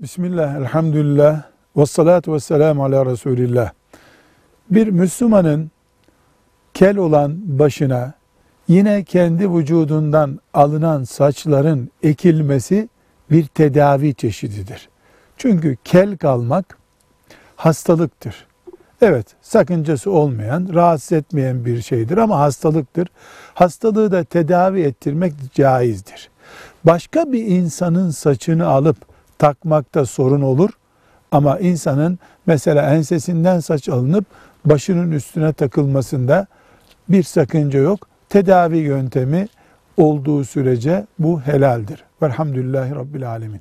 Bismillah, elhamdülillah, ve salatu ve selamu ala Resulillah. Bir Müslümanın kel olan başına yine kendi vücudundan alınan saçların ekilmesi bir tedavi çeşididir. Çünkü kel kalmak hastalıktır. Evet, sakıncası olmayan, rahatsız etmeyen bir şeydir ama hastalıktır. Hastalığı da tedavi ettirmek caizdir. Başka bir insanın saçını alıp takmakta sorun olur ama insanın mesela ensesinden saç alınıp başının üstüne takılmasında bir sakınca yok. Tedavi yöntemi olduğu sürece bu helaldir. Velhamdülillahi Rabbil Alemin.